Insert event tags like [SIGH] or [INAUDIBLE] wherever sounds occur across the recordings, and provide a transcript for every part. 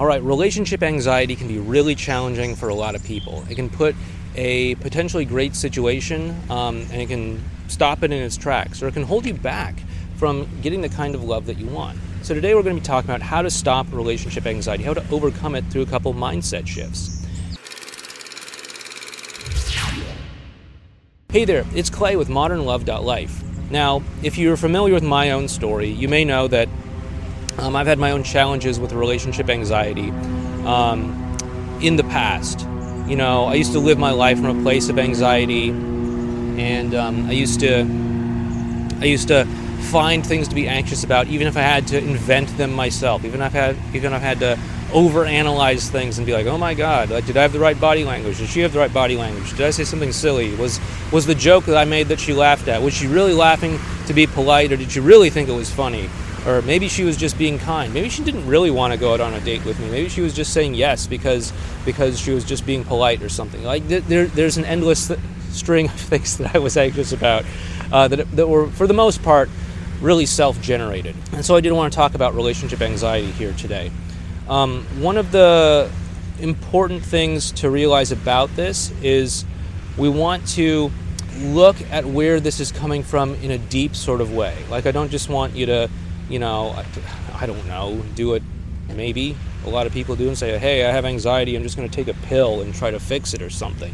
All right, relationship anxiety can be really challenging for a lot of people. It can put a potentially great situation um, and it can stop it in its tracks, or it can hold you back from getting the kind of love that you want. So, today we're going to be talking about how to stop relationship anxiety, how to overcome it through a couple mindset shifts. Hey there, it's Clay with modernlove.life. Now, if you're familiar with my own story, you may know that um, I've had my own challenges with relationship anxiety um, in the past. You know, I used to live my life from a place of anxiety, and um, I used to, I used to find things to be anxious about, even if I had to invent them myself. Even if I had, even if I had to overanalyze things and be like, "Oh my God, like, did I have the right body language? Did she have the right body language? Did I say something silly? Was was the joke that I made that she laughed at? Was she really laughing to be polite, or did she really think it was funny? Or maybe she was just being kind. Maybe she didn't really want to go out on a date with me. Maybe she was just saying yes because because she was just being polite or something. Like there, there's an endless th- string of things that I was anxious about uh, that that were for the most part really self-generated. And so I did want to talk about relationship anxiety here today. Um, one of the important things to realize about this is we want to look at where this is coming from in a deep sort of way. Like, I don't just want you to, you know, I don't know, do it maybe. A lot of people do and say, hey, I have anxiety, I'm just going to take a pill and try to fix it or something.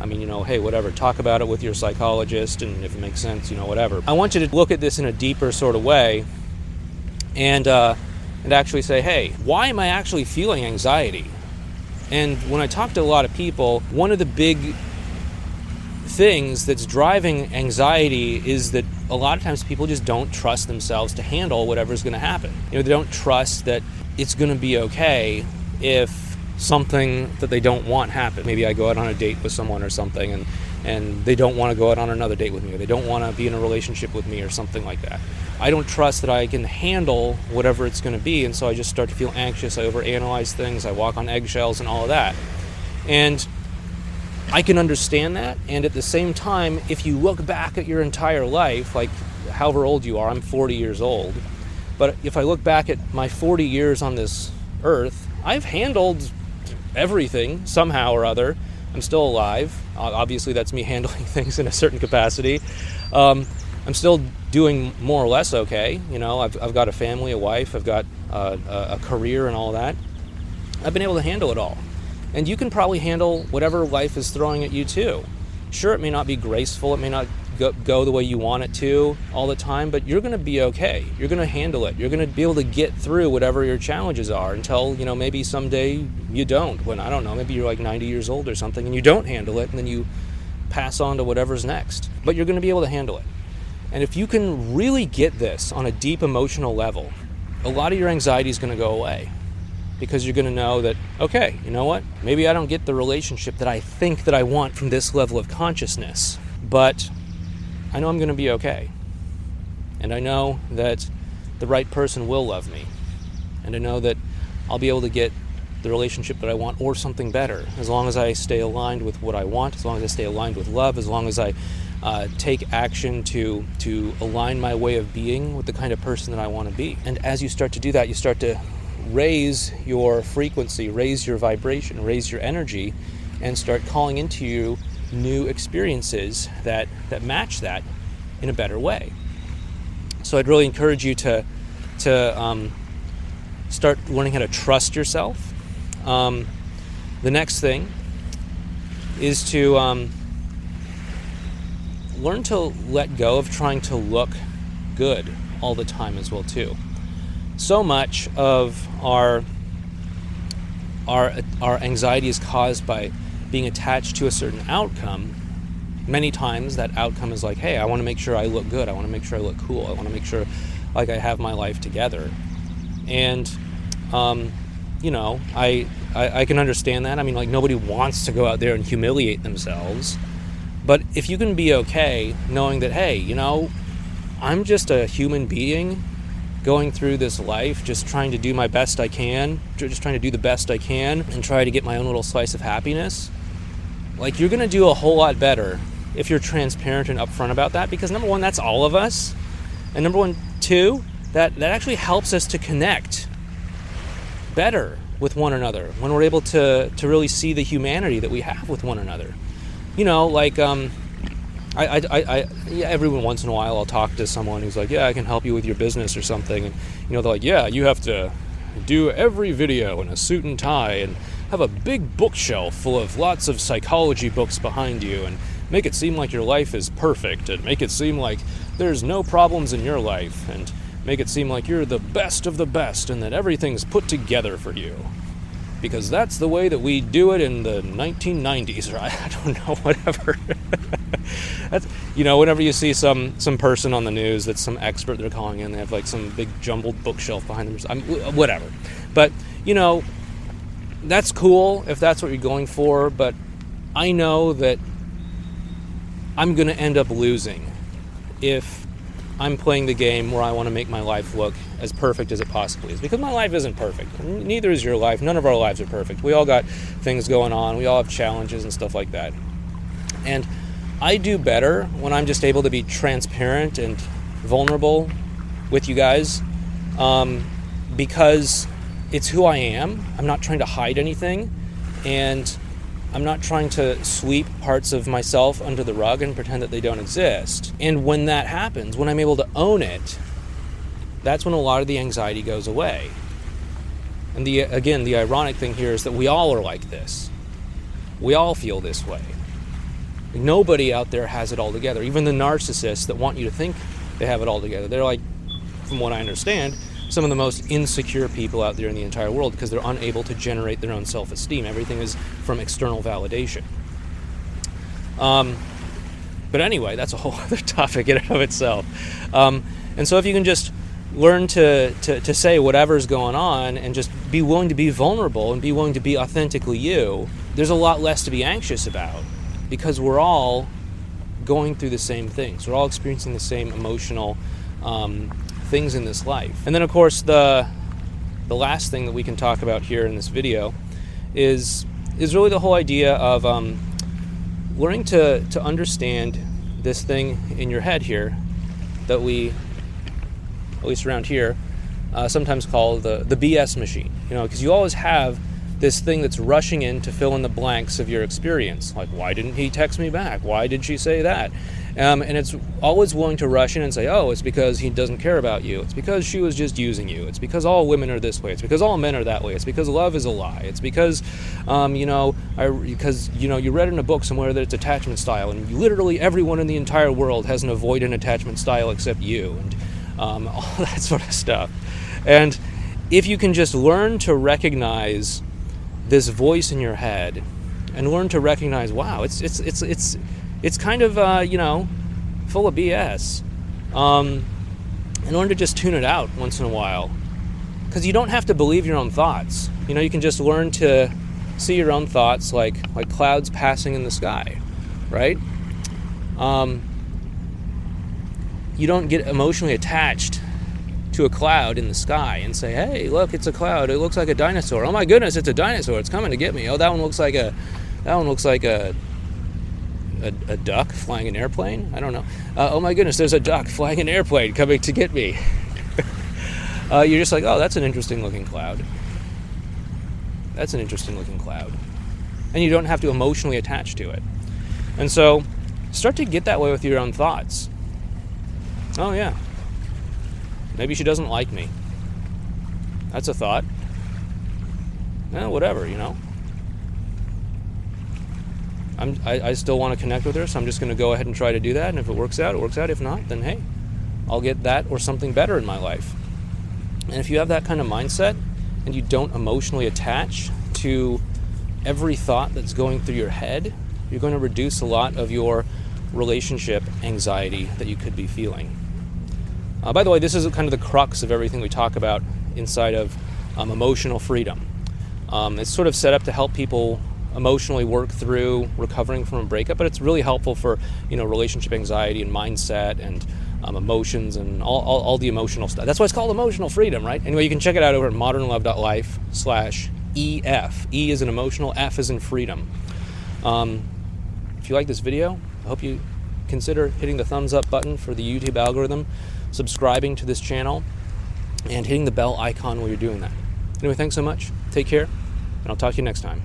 I mean, you know, hey, whatever, talk about it with your psychologist, and if it makes sense, you know, whatever. I want you to look at this in a deeper sort of way and, uh, and actually say, hey, why am I actually feeling anxiety? And when I talk to a lot of people, one of the big things that's driving anxiety is that a lot of times people just don't trust themselves to handle whatever's going to happen. You know, they don't trust that it's going to be okay if something that they don't want happen. Maybe I go out on a date with someone or something and and they don't want to go out on another date with me or they don't want to be in a relationship with me or something like that. I don't trust that I can handle whatever it's going to be, and so I just start to feel anxious. I overanalyze things. I walk on eggshells and all of that. And I can understand that. And at the same time, if you look back at your entire life, like however old you are, I'm 40 years old. But if I look back at my 40 years on this earth, I've handled everything somehow or other. I'm still alive. Obviously, that's me [LAUGHS] handling things in a certain capacity. Um, I'm still doing more or less okay. You know, I've, I've got a family, a wife, I've got uh, a career, and all that. I've been able to handle it all. And you can probably handle whatever life is throwing at you too. Sure, it may not be graceful, it may not go, go the way you want it to all the time, but you're going to be okay. You're going to handle it. You're going to be able to get through whatever your challenges are until, you know, maybe someday you don't. When, I don't know, maybe you're like 90 years old or something and you don't handle it and then you pass on to whatever's next. But you're going to be able to handle it. And if you can really get this on a deep emotional level, a lot of your anxiety is going to go away because you're going to know that okay, you know what? Maybe I don't get the relationship that I think that I want from this level of consciousness, but I know I'm going to be okay. And I know that the right person will love me. And I know that I'll be able to get the relationship that I want or something better as long as I stay aligned with what I want, as long as I stay aligned with love, as long as I uh, take action to to align my way of being with the kind of person that I want to be. And as you start to do that, you start to raise your frequency, raise your vibration, raise your energy, and start calling into you new experiences that that match that in a better way. So I'd really encourage you to to um, start learning how to trust yourself. Um, the next thing is to um, learn to let go of trying to look good all the time as well too. So much of our our our anxiety is caused by being attached to a certain outcome. Many times that outcome is like, hey, I want to make sure I look good. I want to make sure I look cool. I want to make sure like I have my life together. And um, you know, I, I I can understand that. I mean, like nobody wants to go out there and humiliate themselves but if you can be okay knowing that, hey, you know, I'm just a human being going through this life, just trying to do my best I can, just trying to do the best I can and try to get my own little slice of happiness, like you're to do a whole lot better if you're transparent and upfront about that because number one, that's all of us. And number one, two, that, that actually helps us to connect better with one another, when we're able to, to really see the humanity that we have with one another. You know, like, um, I, I, I, yeah, every once in a while I'll talk to someone who's like, yeah, I can help you with your business or something. And, you know, they're like, yeah, you have to do every video in a suit and tie and have a big bookshelf full of lots of psychology books behind you and make it seem like your life is perfect and make it seem like there's no problems in your life and make it seem like you're the best of the best and that everything's put together for you. Because that's the way that we do it in the 1990s, right? I don't know, [LAUGHS] whatever. that's, you know, whenever you see some some person on the news that's some expert they're calling in, they have like some big jumbled bookshelf behind them. I'm, uh, whatever. But you know, that's cool if that's what you're going for. But I know that I'm going to end up losing if I'm playing the game where I want to make my life look as perfect as it possibly is. Because my life isn't perfect. Neither is your life. None of our lives are perfect. We all got things going on. We all have challenges and stuff like that. And I do better when I'm just able to be transparent and vulnerable with you guys um, because it's who I am. I'm not trying to hide anything. And I'm not trying to sweep parts of myself under the rug and pretend that they don't exist. And when that happens, when I'm able to own it, that's when a lot of the anxiety goes away. And the again, the ironic thing here is that we all are like this. We all feel this way. Nobody out there has it all together. Even the narcissists that want you to think they have it all together. They're like, from what I understand, some of the most insecure people out there in the entire world because they're unable to generate their own self esteem. Everything is from external validation. Um, but anyway, that's a whole [LAUGHS] other topic in and of itself. Um, and so if you can just learn to, to, to say whatever's going on and just be willing to be vulnerable and be willing to be authentically you, there's a lot less to be anxious about because we're all going through the same things. We're all experiencing the same emotional um, things in this life. And then, of course, the the last thing that we can talk about here in this video is is really the whole idea of um, learning to to understand this thing in your head here that we, at least around here, uh, sometimes call the the BS machine. You know, because you always have this thing that's rushing in to fill in the blanks of your experience. Like, why didn't he text me back? Why did she say that? Um, and it's always willing to rush in and say, oh, it's because he doesn't care about you. It's because she was just using you. It's because all women are this way. It's because all men are that way. It's because love is a lie. It's because, um, you know, I, because, you know, you read in a book somewhere that it's attachment style, and literally everyone in the entire world has an avoidant attachment style except you, and um, [LAUGHS] all that sort of stuff. And if you can just learn to recognize this voice in your head and learn to recognize, wow, it's, it's, it's, it's, it's kind of uh, you know full of BS. Um, in order to just tune it out once in a while, because you don't have to believe your own thoughts. You know, you can just learn to see your own thoughts like like clouds passing in the sky, right? Um, you don't get emotionally attached to a cloud in the sky and say, "Hey, look, it's a cloud. It looks like a dinosaur. Oh my goodness, it's a dinosaur. It's coming to get me. Oh, that one looks like a that one looks like a a, a duck flying an airplane? I don't know. Uh, oh my goodness, there's a duck flying an airplane coming to get me. [LAUGHS] uh, you're just like, oh, that's an interesting looking cloud. That's an interesting looking cloud. And you don't have to emotionally attach to it. And so start to get that way with your own thoughts. Oh, yeah. Maybe she doesn't like me. That's a thought. Eh, whatever, you know. I'm, I, I still want to connect with her, so I'm just going to go ahead and try to do that. And if it works out, it works out. If not, then hey, I'll get that or something better in my life. And if you have that kind of mindset and you don't emotionally attach to every thought that's going through your head, you're going to reduce a lot of your relationship anxiety that you could be feeling. Uh, by the way, this is kind of the crux of everything we talk about inside of um, emotional freedom. Um, it's sort of set up to help people emotionally work through recovering from a breakup, but it's really helpful for you know relationship anxiety and mindset and um, emotions and all, all, all, the emotional stuff. That's why it's called emotional freedom, right? Anyway, you can check it out over at modernlove.life slash EF. E is an emotional, F is in freedom. Um, if you like this video, I hope you consider hitting the thumbs up button for the YouTube algorithm, subscribing to this channel, and hitting the bell icon while you're doing that. Anyway, thanks so much. Take care And I'll talk to you next time.